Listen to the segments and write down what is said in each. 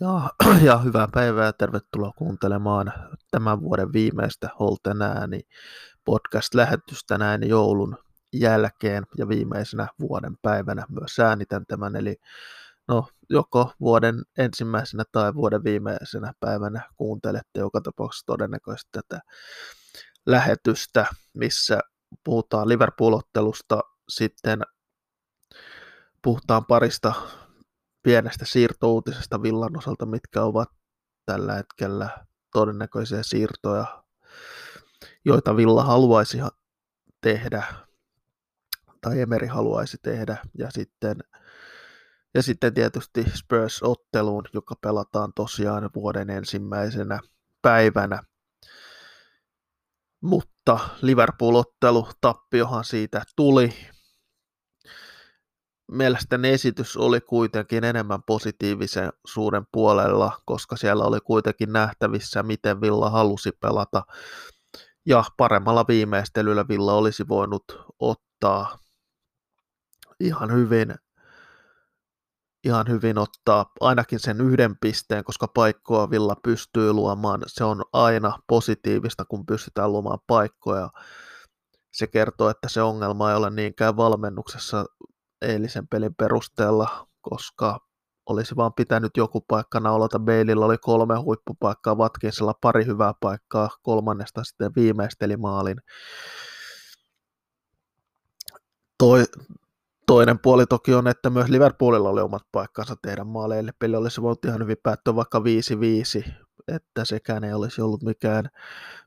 Ja, ja hyvää päivää ja tervetuloa kuuntelemaan tämän vuoden viimeistä Holten ääni podcast-lähetystä näin joulun jälkeen ja viimeisenä vuoden päivänä myös äänitän tämän, eli no, joko vuoden ensimmäisenä tai vuoden viimeisenä päivänä kuuntelette joka tapauksessa todennäköisesti tätä lähetystä, missä puhutaan Liverpool-ottelusta, sitten puhutaan parista pienestä siirtouutisesta Villan osalta, mitkä ovat tällä hetkellä todennäköisiä siirtoja, joita Villa haluaisi tehdä tai Emeri haluaisi tehdä. Ja sitten, ja sitten tietysti Spurs-otteluun, joka pelataan tosiaan vuoden ensimmäisenä päivänä. Mutta Liverpool-ottelu, tappiohan siitä tuli, mielestäni esitys oli kuitenkin enemmän positiivisen suuren puolella, koska siellä oli kuitenkin nähtävissä, miten Villa halusi pelata. Ja paremmalla viimeistelyllä Villa olisi voinut ottaa ihan hyvin, ihan hyvin ottaa ainakin sen yhden pisteen, koska paikkoa Villa pystyy luomaan. Se on aina positiivista, kun pystytään luomaan paikkoja. Se kertoo, että se ongelma ei ole niinkään valmennuksessa eilisen pelin perusteella, koska olisi vaan pitänyt joku paikka naulata. Beilillä oli kolme huippupaikkaa, Watkinsilla pari hyvää paikkaa, kolmannesta sitten viimeisteli maalin. Toi, toinen puoli toki on, että myös Liverpoolilla oli omat paikkansa tehdä maaleille. Peli olisi voinut ihan hyvin päättyä vaikka 5-5, että sekään ei olisi ollut mikään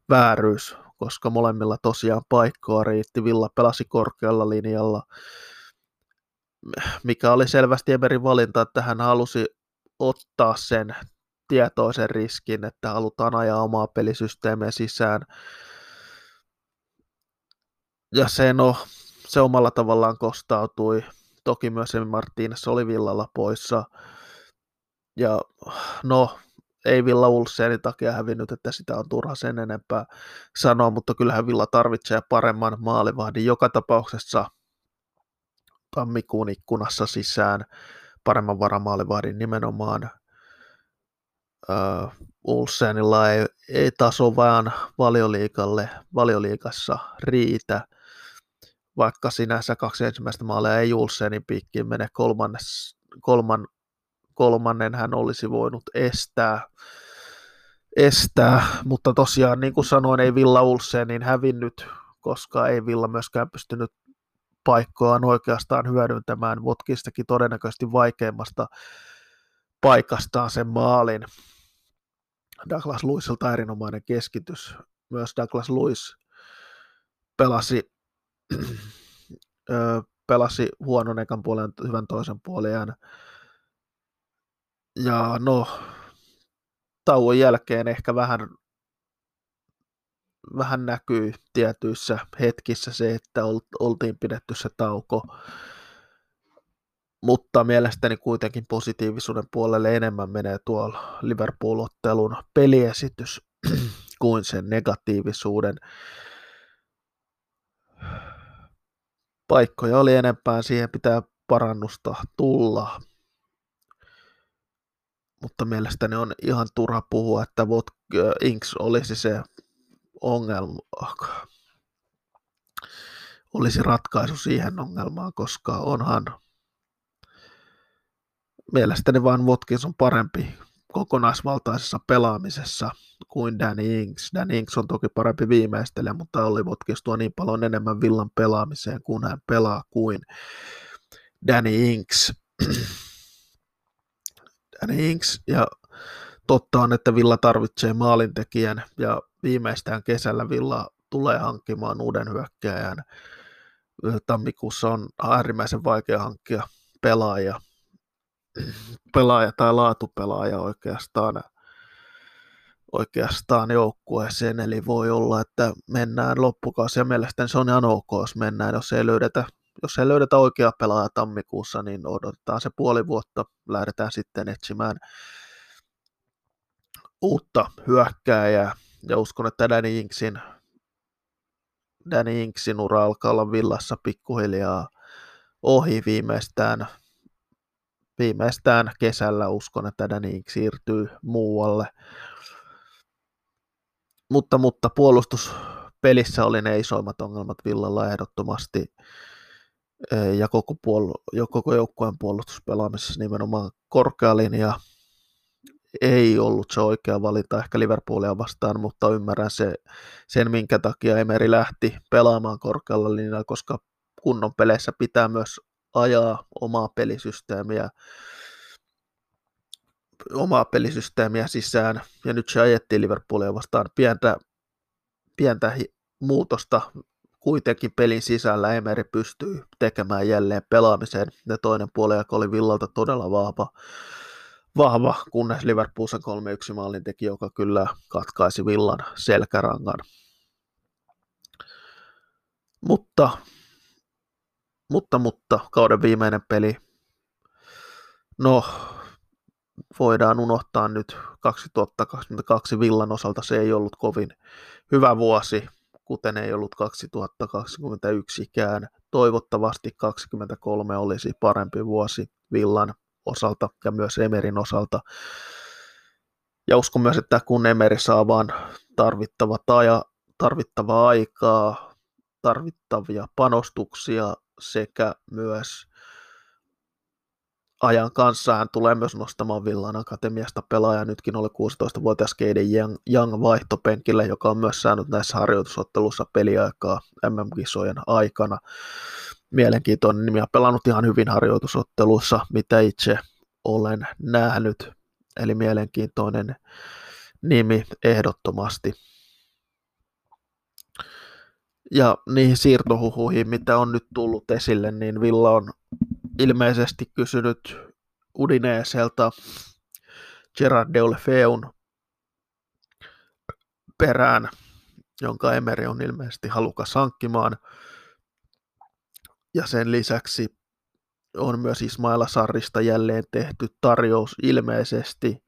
vääryys, koska molemmilla tosiaan paikkoa riitti. Villa pelasi korkealla linjalla mikä oli selvästi Emerin valinta, että hän halusi ottaa sen tietoisen riskin, että halutaan ajaa omaa pelisysteemiä sisään. Ja se, no, se omalla tavallaan kostautui. Toki myös Martínez oli villalla poissa. Ja no, ei Villa Ulsenin takia hävinnyt, että sitä on turha sen enempää sanoa, mutta kyllähän Villa tarvitsee paremman maalivahdin joka tapauksessa – tammikuun ikkunassa sisään paremman varamaalivahdin nimenomaan. Uh, Ulsenilla ei, ei taso vaan valioliikalle, valioliikassa riitä, vaikka sinänsä kaksi ensimmäistä maalia ei Ulsenin piikkiin mene kolmannes, kolman, kolmannen hän olisi voinut estää, estää, mutta tosiaan niin kuin sanoin, ei Villa Ulsenin hävinnyt, koska ei Villa myöskään pystynyt paikkoaan oikeastaan hyödyntämään Votkistakin todennäköisesti vaikeimmasta paikastaan sen maalin. Douglas Luisilta erinomainen keskitys. Myös Douglas Luis pelasi, pelasi huonon ekan puolen, hyvän toisen puolen. Ja no, tauon jälkeen ehkä vähän vähän näkyy tietyissä hetkissä se, että oltiin pidetty se tauko, mutta mielestäni kuitenkin positiivisuuden puolelle enemmän menee tuolla Liverpool-ottelun peliesitys kuin sen negatiivisuuden. Paikkoja oli enempää, siihen pitää parannusta tulla, mutta mielestäni on ihan turha puhua, että Inks olisi se ongelma olisi ratkaisu siihen ongelmaan, koska onhan mielestäni vaan Watkins on parempi kokonaisvaltaisessa pelaamisessa kuin Danny Ings. Danny Ings on toki parempi viimeistelijä, mutta oli Watkins tuo niin paljon enemmän villan pelaamiseen, kun hän pelaa kuin Danny Ings. Danny Ings ja totta on, että Villa tarvitsee maalintekijän ja viimeistään kesällä Villa tulee hankkimaan uuden hyökkäjän. Tammikuussa on äärimmäisen vaikea hankkia pelaaja, pelaaja tai laatupelaaja oikeastaan, oikeastaan joukkueeseen, eli voi olla, että mennään loppukausi ja mielestäni se on ihan ok, jos mennään, jos ei löydetä jos ei löydetä oikea pelaaja tammikuussa, niin odotetaan se puoli vuotta, lähdetään sitten etsimään uutta hyökkääjää, ja uskon, että Danny Inksin, Danny Inksin ura alkaa olla villassa pikkuhiljaa ohi viimeistään viimeistään kesällä uskon, että Danny siirtyy muualle. Mutta, mutta puolustuspelissä oli ne isoimmat ongelmat Villalla ehdottomasti ja koko, puol- jo koko joukkueen puolustuspelaamisessa nimenomaan korkea linja ei ollut se oikea valinta ehkä Liverpoolia vastaan, mutta ymmärrän se, sen, minkä takia Emeri lähti pelaamaan korkealla linjalla, koska kunnon peleissä pitää myös ajaa omaa pelisysteemiä, omaa pelisysteemiä sisään, ja nyt se ajettiin Liverpoolia vastaan pientä, pientä muutosta kuitenkin pelin sisällä. Emeri pystyy tekemään jälleen pelaamiseen, ja toinen puoli oli Villalta todella vahva, vahva, kunnes Liverpool sen 3-1 maalin teki, joka kyllä katkaisi Villan selkärangan. Mutta, mutta, mutta, kauden viimeinen peli, no, voidaan unohtaa nyt 2022 Villan osalta, se ei ollut kovin hyvä vuosi, kuten ei ollut 2021kään. Toivottavasti 2023 olisi parempi vuosi Villan osalta ja myös Emerin osalta. Ja uskon myös, että kun Emeri saa vaan tarvittavat aja, tarvittavaa aikaa, tarvittavia panostuksia sekä myös ajan kanssa hän tulee myös nostamaan Villan Akatemiasta pelaaja. Nytkin oli 16-vuotias Keiden Young, Young vaihtopenkille, joka on myös saanut näissä harjoitusottelussa peliaikaa MM-kisojen aikana. Mielenkiintoinen nimi ja pelannut ihan hyvin harjoitusotteluissa, mitä itse olen nähnyt. Eli mielenkiintoinen nimi ehdottomasti. Ja niihin siirtohuhuihin, mitä on nyt tullut esille, niin Villa on ilmeisesti kysynyt Udineeselta Gerard Deulefeun perään, jonka Emeri on ilmeisesti halukas hankkimaan. Ja sen lisäksi on myös Ismaila Sarrista jälleen tehty tarjous ilmeisesti.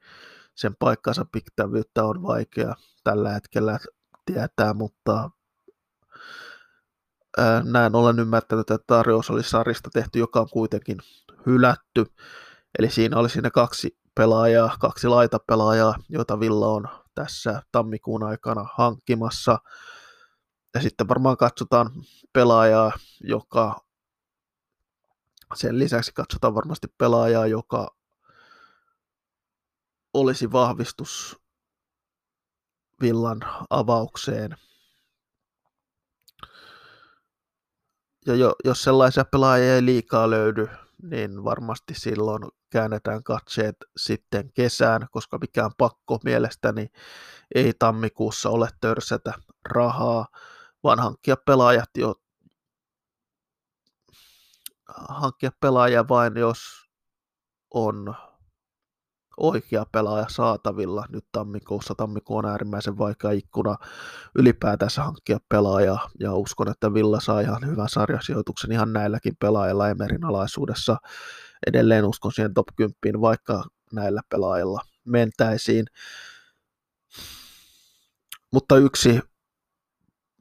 Sen paikkansa pitävyyttä on vaikea tällä hetkellä tietää, mutta näin olen ymmärtänyt, että tarjous oli Sarista tehty, joka on kuitenkin hylätty. Eli siinä olisi ne kaksi pelaajaa, kaksi laitapelaajaa, joita Villa on tässä tammikuun aikana hankkimassa. Ja sitten varmaan katsotaan pelaajaa, joka sen lisäksi katsotaan varmasti pelaajaa, joka olisi vahvistus Villan avaukseen – ja jo, jos sellaisia pelaajia ei liikaa löydy, niin varmasti silloin käännetään katseet sitten kesään, koska mikään pakko mielestäni ei tammikuussa ole törsätä rahaa, vaan hankkia pelaajat jo hankkia pelaaja vain, jos on oikea pelaaja saatavilla nyt tammikuussa. Tammikuu on äärimmäisen vaikea ikkuna ylipäätänsä hankkia pelaajaa ja uskon, että Villa saa ihan hyvän sarjasijoituksen ihan näilläkin pelaajilla Emerin alaisuudessa. Edelleen uskon siihen top 10, vaikka näillä pelaajilla mentäisiin. Mutta yksi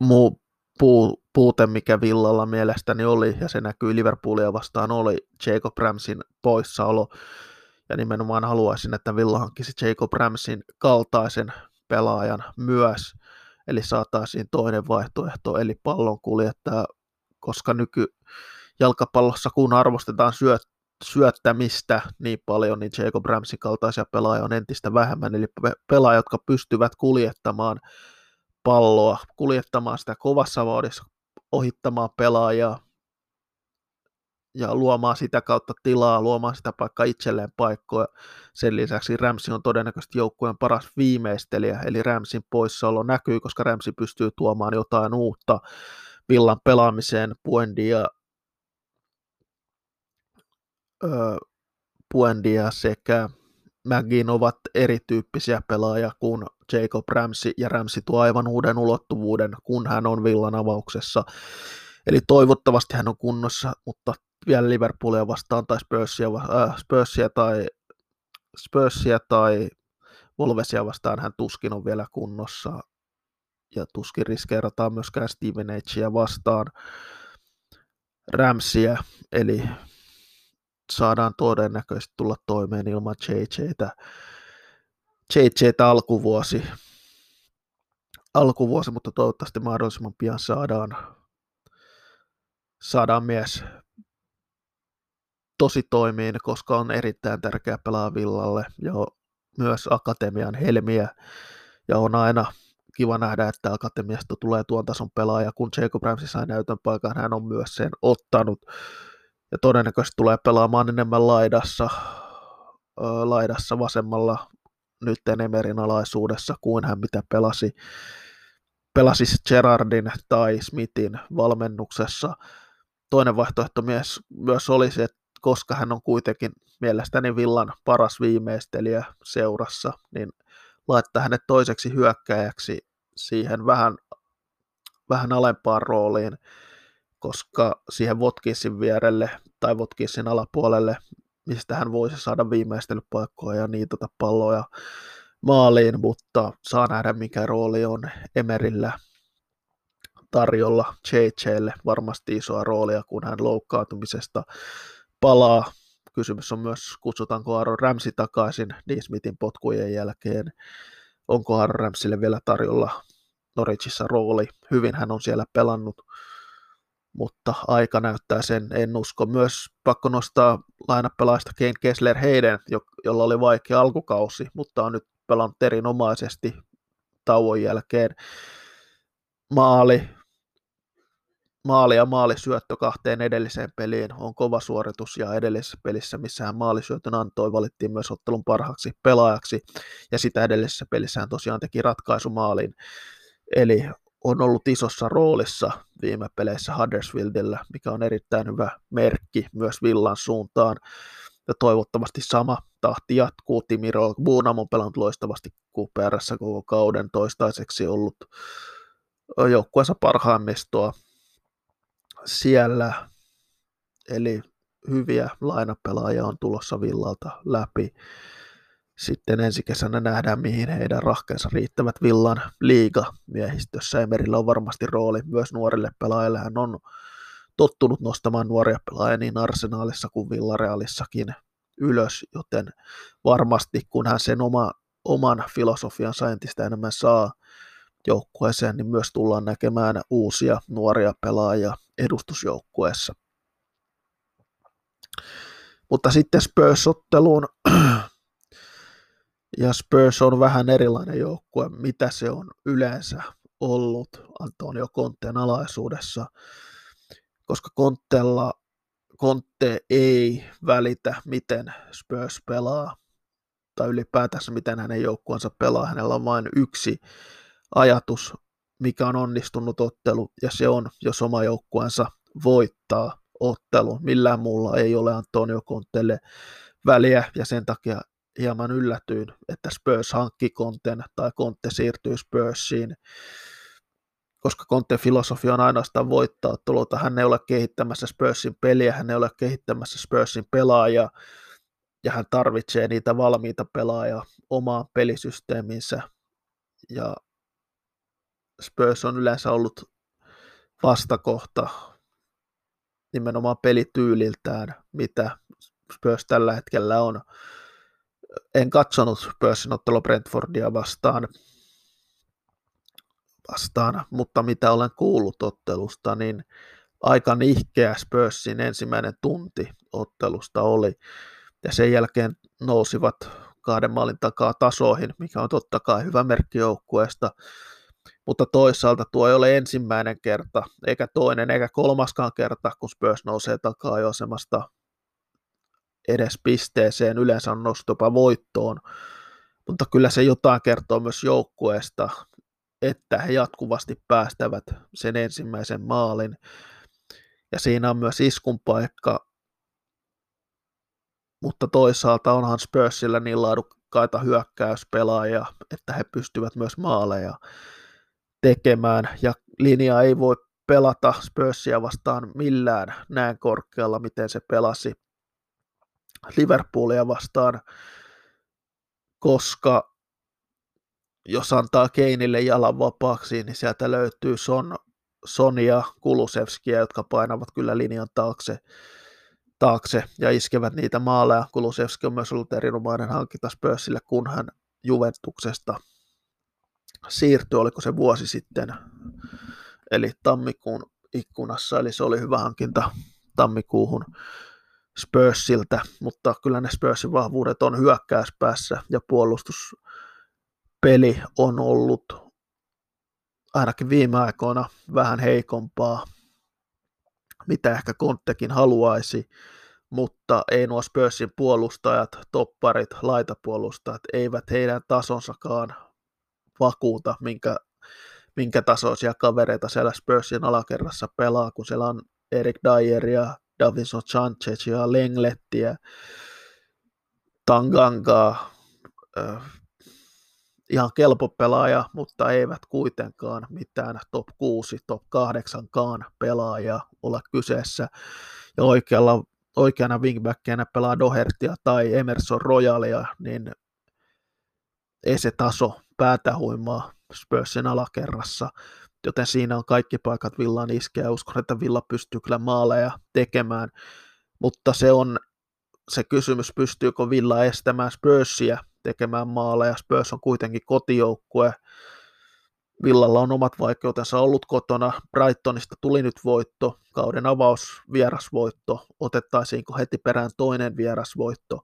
muu puu, puute, mikä Villalla mielestäni oli, ja se näkyy Liverpoolia vastaan, oli Jacob Ramsin poissaolo. Ja nimenomaan haluaisin, että Villa hankkisi Jacob Ramsin kaltaisen pelaajan myös, eli saataisiin toinen vaihtoehto, eli pallon kuljettaja, koska nyky jalkapallossa kun arvostetaan syöt, syöttämistä niin paljon, niin Jacob Ramsin kaltaisia pelaajia on entistä vähemmän, eli pelaajat, jotka pystyvät kuljettamaan palloa, kuljettamaan sitä kovassa vauhdissa, ohittamaan pelaajaa, ja luomaan sitä kautta tilaa, luomaan sitä paikkaa itselleen paikkoja. Sen lisäksi Ramsi on todennäköisesti joukkueen paras viimeistelijä, eli Ramsin poissaolo näkyy, koska Ramsi pystyy tuomaan jotain uutta Villan pelaamiseen. Puendia, öö, Puendia sekä Mägin ovat erityyppisiä pelaajia kuin Jacob Ramsi, ja Ramsi tuo aivan uuden ulottuvuuden, kun hän on Villan avauksessa. Eli toivottavasti hän on kunnossa, mutta vielä Liverpoolia vastaan tai Spursia, äh, Spursia tai Spursia tai Wolvesia vastaan hän tuskin on vielä kunnossa ja tuskin riskeerataan myöskään Steven Agea vastaan Ramsia, eli saadaan todennäköisesti tulla toimeen ilman JJtä. JJtä alkuvuosi, alkuvuosi, mutta toivottavasti mahdollisimman pian saadaan, saadaan mies tosi toimiin, koska on erittäin tärkeä pelaa Villalle ja myös Akatemian helmiä. Ja on aina kiva nähdä, että Akatemiasta tulee tuon tason pelaaja. Kun Jacob Ramsey sai näytön paikan, hän on myös sen ottanut. Ja todennäköisesti tulee pelaamaan enemmän laidassa, laidassa vasemmalla nyt Emerin alaisuudessa kuin hän mitä pelasi, pelasi Gerardin tai Smithin valmennuksessa. Toinen vaihtoehto myös, myös olisi, että koska hän on kuitenkin mielestäni Villan paras viimeistelijä seurassa, niin laittaa hänet toiseksi hyökkäjäksi siihen vähän, vähän alempaan rooliin, koska siihen Votkinsin vierelle tai Votkinsin alapuolelle, mistä hän voisi saada viimeistelypaikkoja ja niitä palloja maaliin, mutta saa nähdä mikä rooli on Emerillä tarjolla JJlle varmasti isoa roolia, kun hän loukkaantumisesta palaa. Kysymys on myös, kutsutaanko Aaron Ramsey takaisin Dean Smithin potkujen jälkeen. Onko Aaron Ramsille vielä tarjolla Norwichissa rooli? Hyvin hän on siellä pelannut, mutta aika näyttää sen. En usko. Myös pakko nostaa lainapelaista Kane Kessler Heiden, jolla oli vaikea alkukausi, mutta on nyt pelannut erinomaisesti tauon jälkeen. Maali, maali ja maalisyöttö kahteen edelliseen peliin on kova suoritus ja edellisessä pelissä, missä hän maalisyötön antoi, valittiin myös ottelun parhaaksi pelaajaksi ja sitä edellisessä pelissä hän tosiaan teki ratkaisumaalin. Eli on ollut isossa roolissa viime peleissä Huddersfieldillä, mikä on erittäin hyvä merkki myös Villan suuntaan. Ja toivottavasti sama tahti jatkuu. Timiro Buunam on pelannut loistavasti QPRssä koko kauden toistaiseksi ollut joukkueensa parhaimmistoa siellä. Eli hyviä lainapelaajia on tulossa Villalta läpi. Sitten ensi kesänä nähdään, mihin heidän rahkeensa riittävät Villan liiga-miehistössä. Emerillä on varmasti rooli myös nuorille pelaajille. Hän on tottunut nostamaan nuoria pelaajia niin arsenaalissa kuin Villarealissakin ylös, joten varmasti kun hän sen oma, oman filosofiansa entistä enemmän saa joukkueeseen, niin myös tullaan näkemään uusia nuoria pelaajia edustusjoukkueessa. Mutta sitten Spurs-otteluun, ja Spurs on vähän erilainen joukkue, mitä se on yleensä ollut Antonio Conteen alaisuudessa, koska Kontella Conte ei välitä, miten Spurs pelaa, tai ylipäätänsä miten hänen joukkueensa pelaa. Hänellä on vain yksi ajatus, mikä on onnistunut ottelu, ja se on, jos oma joukkueensa voittaa ottelu. Millään muulla ei ole Antonio Contelle väliä, ja sen takia hieman yllätyin, että Spurs hankki Conten tai Conte siirtyy Spursiin, koska Conten filosofia on ainoastaan voittaa otteluita. Hän ei ole kehittämässä Spursin peliä, hän ei ole kehittämässä Spursin pelaajaa, ja hän tarvitsee niitä valmiita pelaajia omaan pelisysteeminsä. Ja Spurs on yleensä ollut vastakohta nimenomaan pelityyliltään, mitä Spurs tällä hetkellä on. En katsonut Spursin ottelu Brentfordia vastaan, vastaan, mutta mitä olen kuullut ottelusta, niin aika nihkeä Spursin ensimmäinen tunti ottelusta oli, ja sen jälkeen nousivat kahden maalin takaa tasoihin, mikä on totta kai hyvä merkki joukkueesta. Mutta toisaalta tuo ei ole ensimmäinen kerta, eikä toinen, eikä kolmaskaan kerta, kun Spurs nousee takaa asemasta edes pisteeseen, yleensä on noussut jopa voittoon, mutta kyllä se jotain kertoo myös joukkueesta, että he jatkuvasti päästävät sen ensimmäisen maalin, ja siinä on myös iskun paikka, mutta toisaalta onhan Spursilla niin laadukkaita hyökkäyspelaajia, että he pystyvät myös maaleja tekemään, ja linja ei voi pelata Spursia vastaan millään näin korkealla, miten se pelasi Liverpoolia vastaan, koska jos antaa Keinille jalan vapaaksi, niin sieltä löytyy Son, Sonia Kulusevskia, jotka painavat kyllä linjan taakse. taakse ja iskevät niitä maaleja. Kulusevski on myös ollut erinomainen hankinta Spursille, kun hän Juventuksesta siirtyi, oliko se vuosi sitten, eli tammikuun ikkunassa, eli se oli hyvä hankinta tammikuuhun Spursiltä, mutta kyllä ne Spursin vahvuudet on hyökkäyspäässä ja puolustuspeli on ollut ainakin viime aikoina vähän heikompaa, mitä ehkä Konttekin haluaisi, mutta ei nuo Spursin puolustajat, topparit, laitapuolustajat, eivät heidän tasonsakaan vakuuta, minkä, minkä tasoisia kavereita siellä Spursin alakerrassa pelaa, kun siellä on Erik Dyer ja Davison Sanchez ja Lenglettiä, Tangangaa, äh, ihan kelpo pelaaja, mutta eivät kuitenkaan mitään top 6, top 8 kaan pelaaja ole kyseessä. Ja oikealla, oikeana wingbackkina pelaa Dohertia tai Emerson Royalia, niin ei se taso päätä huimaa Spursin alakerrassa, joten siinä on kaikki paikat Villan iskeä uskon, että Villa pystyy kyllä maaleja tekemään, mutta se on se kysymys, pystyykö Villa estämään Spursia tekemään maaleja. Spurs on kuitenkin kotijoukkue. Villalla on omat vaikeutensa ollut kotona. Brightonista tuli nyt voitto, kauden avaus vierasvoitto. Otettaisiinko heti perään toinen vierasvoitto?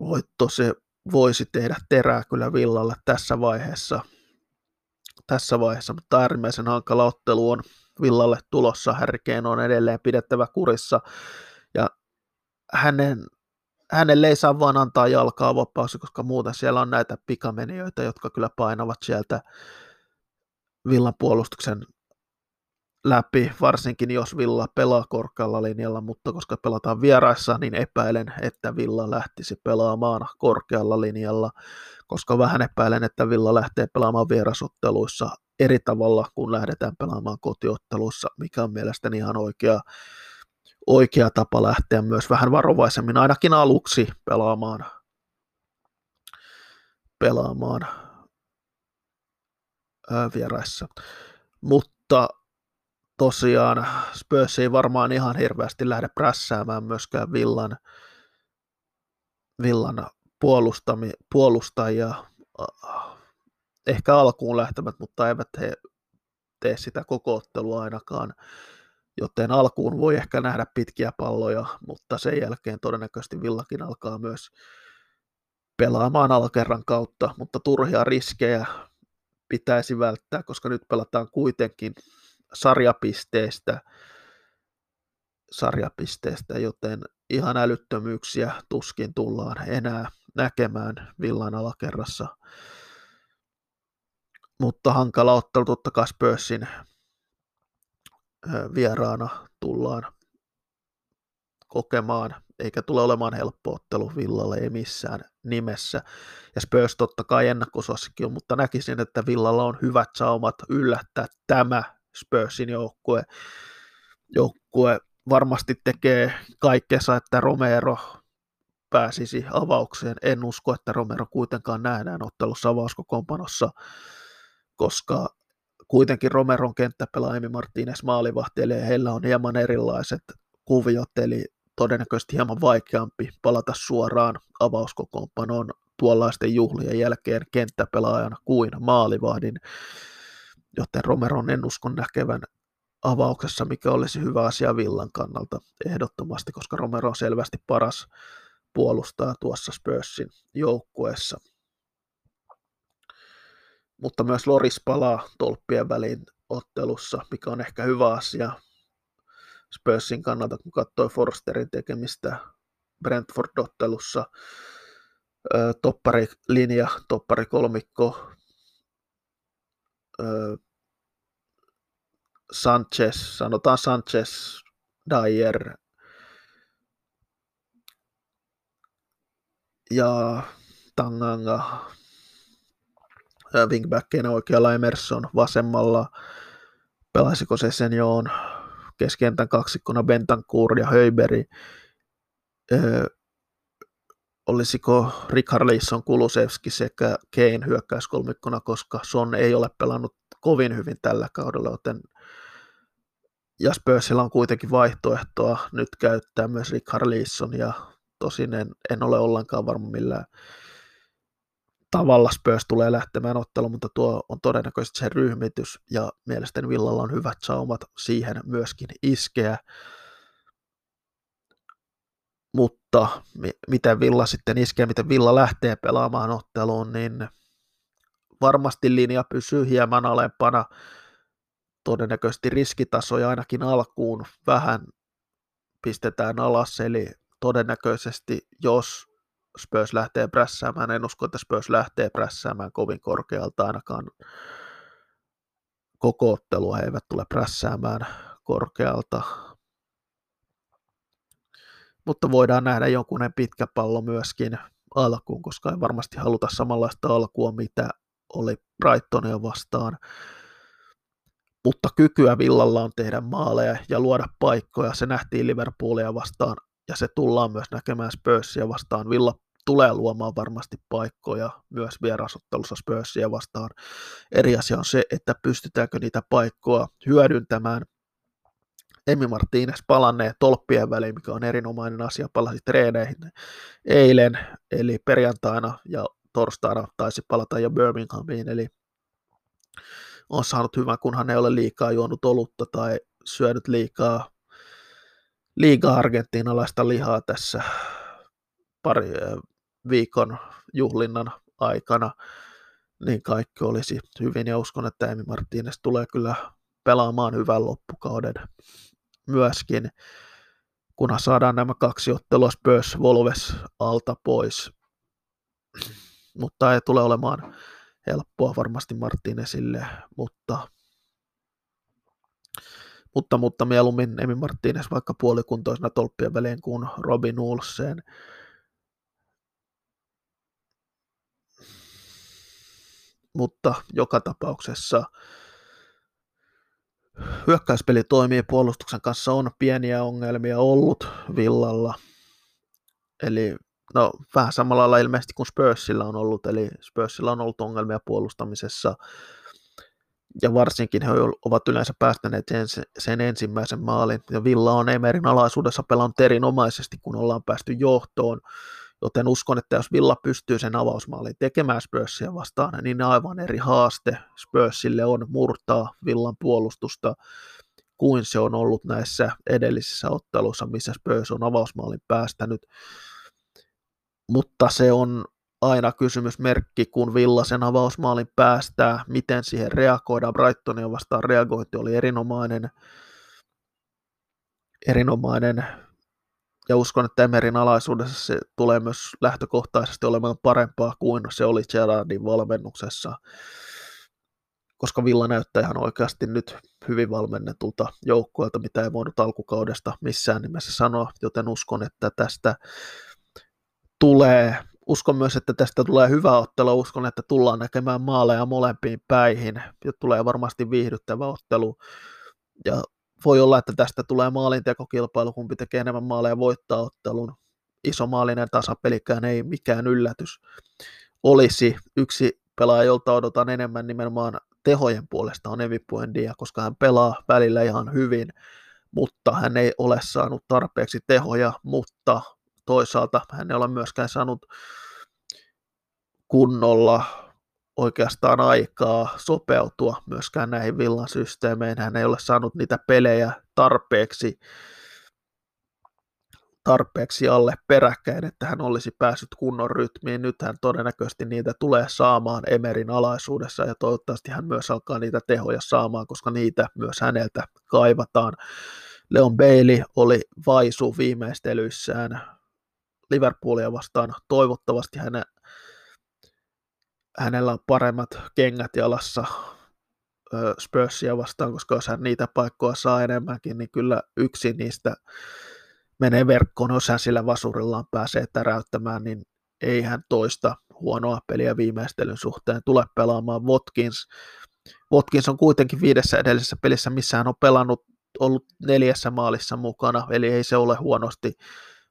Voitto se voisi tehdä terää kyllä Villalle tässä vaiheessa. Tässä vaiheessa, mutta äärimmäisen hankala ottelu on Villalle tulossa. Härkeen on edelleen pidettävä kurissa ja hänen hänelle ei saa vaan antaa jalkaa vapaaksi, koska muuten siellä on näitä pikameniöitä, jotka kyllä painavat sieltä Villan puolustuksen läpi, varsinkin jos Villa pelaa korkealla linjalla, mutta koska pelataan vieraissa, niin epäilen, että Villa lähtisi pelaamaan korkealla linjalla, koska vähän epäilen, että Villa lähtee pelaamaan vierasotteluissa eri tavalla kuin lähdetään pelaamaan kotiotteluissa, mikä on mielestäni ihan oikea oikea tapa lähteä myös vähän varovaisemmin ainakin aluksi pelaamaan, pelaamaan ää, vieraissa. Mutta tosiaan Spurs ei varmaan ihan hirveästi lähde prässäämään myöskään Villan, Villan puolustami, puolustajia. Ehkä alkuun lähtemät, mutta eivät he tee sitä koko ottelua ainakaan joten alkuun voi ehkä nähdä pitkiä palloja, mutta sen jälkeen todennäköisesti Villakin alkaa myös pelaamaan alkerran kautta, mutta turhia riskejä pitäisi välttää, koska nyt pelataan kuitenkin sarjapisteistä, sarjapisteistä, joten ihan älyttömyyksiä tuskin tullaan enää näkemään Villan alakerrassa. Mutta hankala ottelu totta kai Spursin vieraana tullaan kokemaan, eikä tule olemaan helppo ottelu Villalle, ei missään nimessä. Ja Spurs totta kai ennakkosuosikki on, mutta näkisin, että Villalla on hyvät saumat yllättää tämä Spursin joukkue. Joukkue varmasti tekee kaikkensa, että Romero pääsisi avaukseen. En usko, että Romero kuitenkaan nähdään ottelussa avauskokoonpanossa, koska kuitenkin Romeron kenttä pelaa Emi Martínez maalivahti, eli heillä on hieman erilaiset kuviot, eli todennäköisesti hieman vaikeampi palata suoraan avauskokoonpanoon tuollaisten juhlien jälkeen kenttäpelaajana kuin maalivahdin, joten Romeron en uskon näkevän avauksessa, mikä olisi hyvä asia Villan kannalta ehdottomasti, koska Romero on selvästi paras puolustaa tuossa Spursin joukkueessa mutta myös Loris palaa tolppien väliin ottelussa, mikä on ehkä hyvä asia Spursin kannalta, kun katsoi Forsterin tekemistä Brentford-ottelussa. Toppari linja, Sanchez, sanotaan Sanchez, Dyer. Ja Tanganga wingbackkeinä oikealla Emerson, vasemmalla. Pelasiko se sen on keskentän kaksikkona Bentancur ja Höyberi, öö, olisiko Richarlison, Kulusevski sekä Kane hyökkäyskolmikkona, koska Son ei ole pelannut kovin hyvin tällä kaudella, joten ja Spursilla on kuitenkin vaihtoehtoa nyt käyttää myös Rick Harlison ja tosin en, en ole ollenkaan varma millään tavalla Spurs tulee lähtemään otteluun, mutta tuo on todennäköisesti se ryhmitys ja mielestäni Villalla on hyvät saumat siihen myöskin iskeä. Mutta miten Villa sitten iskee, miten Villa lähtee pelaamaan otteluun, niin varmasti linja pysyy hieman alempana. Todennäköisesti riskitasoja ainakin alkuun vähän pistetään alas, eli todennäköisesti jos Spurs lähtee prässäämään, en usko, että Spurs lähtee prässäämään kovin korkealta ainakaan koko ottelua he eivät tule prässäämään korkealta. Mutta voidaan nähdä jonkunen pitkä pallo myöskin alkuun, koska ei varmasti haluta samanlaista alkua, mitä oli Brightonia vastaan. Mutta kykyä Villalla on tehdä maaleja ja luoda paikkoja. Se nähtiin Liverpoolia vastaan ja se tullaan myös näkemään Spursia vastaan. Villa tulee luomaan varmasti paikkoja myös vierasottelussa Spursia vastaan. Eri asia on se, että pystytäänkö niitä paikkoja hyödyntämään. Emi Martínez palannee tolppien väliin, mikä on erinomainen asia, palasi treeneihin eilen, eli perjantaina ja torstaina taisi palata jo Birminghamiin, eli on saanut hyvän, kunhan ei ole liikaa juonut olutta tai syönyt liikaa liiga argentiinalaista lihaa tässä pari viikon juhlinnan aikana, niin kaikki olisi hyvin ja uskon, että Emi Martínez tulee kyllä pelaamaan hyvän loppukauden myöskin, kunhan saadaan nämä kaksi ottelua Spurs Volves alta pois. Mutta ei tule olemaan helppoa varmasti Martinezille, mutta mutta, mutta mieluummin Emi Martínez vaikka puolikuntoisena tolppien väliin kuin Robin Ulsen. Mutta joka tapauksessa hyökkäyspeli toimii puolustuksen kanssa. On pieniä ongelmia ollut Villalla. Eli no, vähän samalla lailla ilmeisesti kuin Spursilla on ollut, eli Spursilla on ollut ongelmia puolustamisessa. Ja varsinkin he ovat yleensä päästäneet sen, sen ensimmäisen maalin, ja Villa on Emerin alaisuudessa pelannut erinomaisesti, kun ollaan päästy johtoon, joten uskon, että jos Villa pystyy sen avausmaalin tekemään Spursia vastaan, niin aivan eri haaste Spursille on murtaa Villan puolustusta, kuin se on ollut näissä edellisissä otteluissa, missä Spurs on avausmaalin päästänyt. Mutta se on aina kysymysmerkki, kun Villasen avausmaalin päästää, miten siihen reagoidaan. Brightonia vastaan reagointi oli erinomainen, erinomainen ja uskon, että Emerin alaisuudessa se tulee myös lähtökohtaisesti olemaan parempaa kuin se oli Gerardin valmennuksessa, koska Villa näyttää ihan oikeasti nyt hyvin valmennetulta joukkueelta, mitä ei voinut alkukaudesta missään nimessä sanoa, joten uskon, että tästä tulee uskon myös, että tästä tulee hyvä ottelu. Uskon, että tullaan näkemään maaleja molempiin päihin ja tulee varmasti viihdyttävä ottelu. Ja voi olla, että tästä tulee maalintekokilpailu, kumpi tekee enemmän maaleja voittaa ottelun. Iso maalinen tasapelikään ei mikään yllätys olisi. Yksi pelaaja, jolta odotan enemmän nimenomaan tehojen puolesta on Evi Puendia, koska hän pelaa välillä ihan hyvin, mutta hän ei ole saanut tarpeeksi tehoja, mutta toisaalta hän ei ole myöskään saanut kunnolla oikeastaan aikaa sopeutua myöskään näihin villan systeemeihin. Hän ei ole saanut niitä pelejä tarpeeksi, tarpeeksi alle peräkkäin, että hän olisi päässyt kunnon rytmiin. Nyt hän todennäköisesti niitä tulee saamaan Emerin alaisuudessa ja toivottavasti hän myös alkaa niitä tehoja saamaan, koska niitä myös häneltä kaivataan. Leon Bailey oli vaisu viimeistelyissään Liverpoolia vastaan. Toivottavasti häne, hänellä on paremmat kengät jalassa Spursia vastaan, koska jos hän niitä paikkoja saa enemmänkin, niin kyllä yksi niistä menee verkkoon, jos hän sillä vasurillaan pääsee täräyttämään, niin ei hän toista huonoa peliä viimeistelyn suhteen tule pelaamaan Watkins. Watkins on kuitenkin viidessä edellisessä pelissä, missä hän on pelannut, ollut neljässä maalissa mukana, eli ei se ole huonosti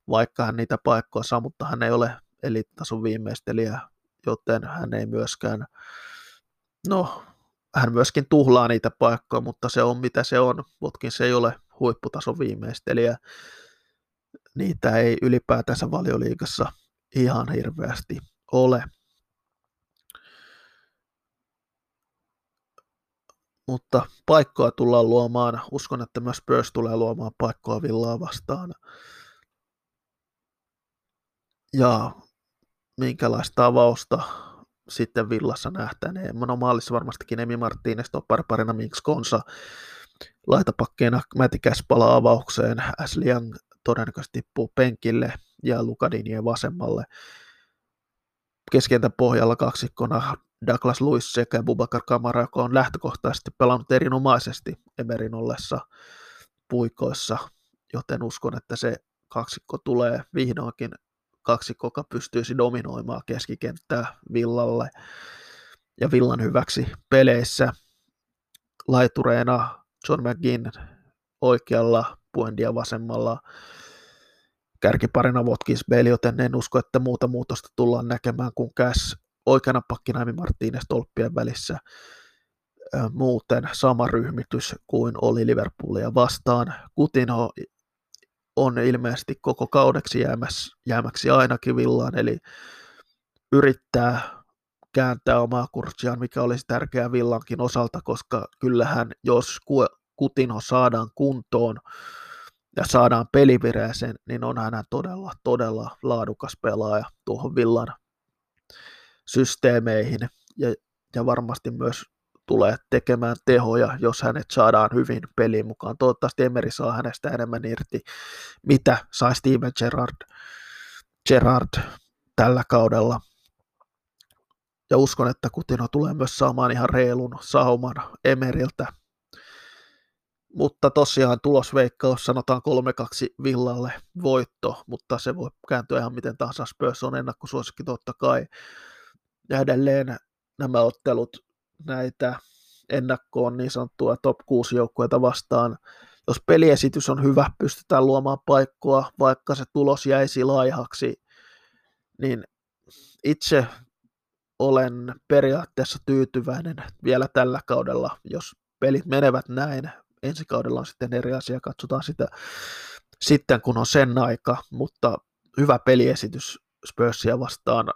vaikka hän niitä paikkoja saa, mutta hän ei ole elittason viimeistelijä, joten hän ei myöskään, no hän myöskin tuhlaa niitä paikkoja, mutta se on mitä se on. Watkins ei ole huipputason viimeistelijä. Niitä ei ylipäätänsä valioliigassa ihan hirveästi ole. Mutta paikkoa tullaan luomaan. Uskon, että myös Spurs tulee luomaan paikkoa Villaa vastaan. Ja minkälaista avausta sitten Villassa nähtäneen. No maalissa varmastikin Emi Martínez, parina Minks Konsa, laitapakkeena Mätikäs palaa avaukseen, Young todennäköisesti tippuu penkille ja Lukadinien vasemmalle. Keskentä pohjalla kaksikkona Douglas Lewis sekä Bubakar Kamara, joka on lähtökohtaisesti pelannut erinomaisesti Emerin ollessa puikoissa, joten uskon, että se kaksikko tulee vihdoinkin kaksikko, joka pystyisi dominoimaan keskikenttää Villalle ja Villan hyväksi peleissä. Laitureena John McGinn oikealla, Puendia vasemmalla, kärkiparina Watkins Bale, joten en usko, että muuta muutosta tullaan näkemään kuin käs oikeana pakkina Martínez tolppien välissä. Muuten sama ryhmitys kuin oli Liverpoolia vastaan. Kutino on ilmeisesti koko kaudeksi jäämässä, jäämäksi ainakin villaan, eli yrittää kääntää omaa kurssiaan, mikä olisi tärkeää villankin osalta, koska kyllähän jos Kutino saadaan kuntoon ja saadaan pelivireeseen, niin on hän todella, todella laadukas pelaaja tuohon villan systeemeihin. Ja, ja varmasti myös tulee tekemään tehoja, jos hänet saadaan hyvin peliin mukaan. Toivottavasti Emeri saa hänestä enemmän irti, mitä sai Steven Gerrard, Gerrard tällä kaudella. Ja uskon, että Kutino tulee myös saamaan ihan reilun sauman Emeriltä. Mutta tosiaan tulosveikkaus sanotaan 3-2 Villalle voitto, mutta se voi kääntyä ihan miten tahansa. Spurs on ennakkosuosikki totta kai. Ja edelleen nämä ottelut näitä ennakkoon niin sanottua top 6 joukkueita vastaan. Jos peliesitys on hyvä, pystytään luomaan paikkoa, vaikka se tulos jäisi laihaksi, niin itse olen periaatteessa tyytyväinen vielä tällä kaudella, jos pelit menevät näin. Ensi kaudella on sitten eri asia, katsotaan sitä sitten kun on sen aika, mutta hyvä peliesitys Spursia vastaan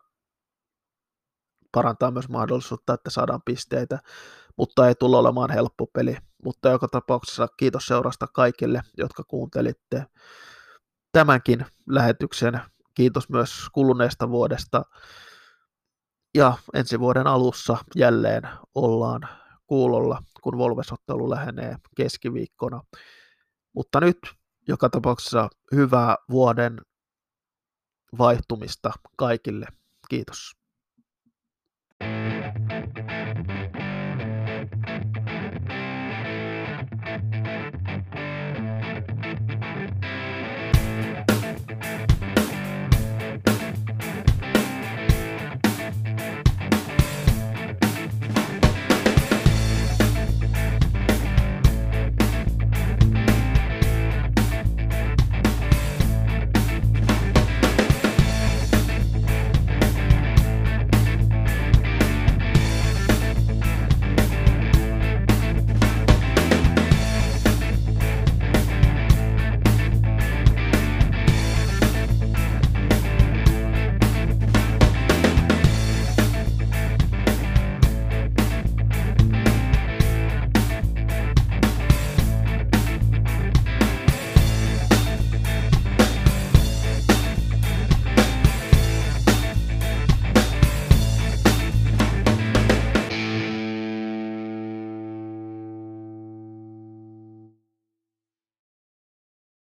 parantaa myös mahdollisuutta, että saadaan pisteitä, mutta ei tule olemaan helppo peli. Mutta joka tapauksessa kiitos seurasta kaikille, jotka kuuntelitte tämänkin lähetyksen. Kiitos myös kuluneesta vuodesta. Ja ensi vuoden alussa jälleen ollaan kuulolla, kun Volvesottelu lähenee keskiviikkona. Mutta nyt joka tapauksessa hyvää vuoden vaihtumista kaikille. Kiitos.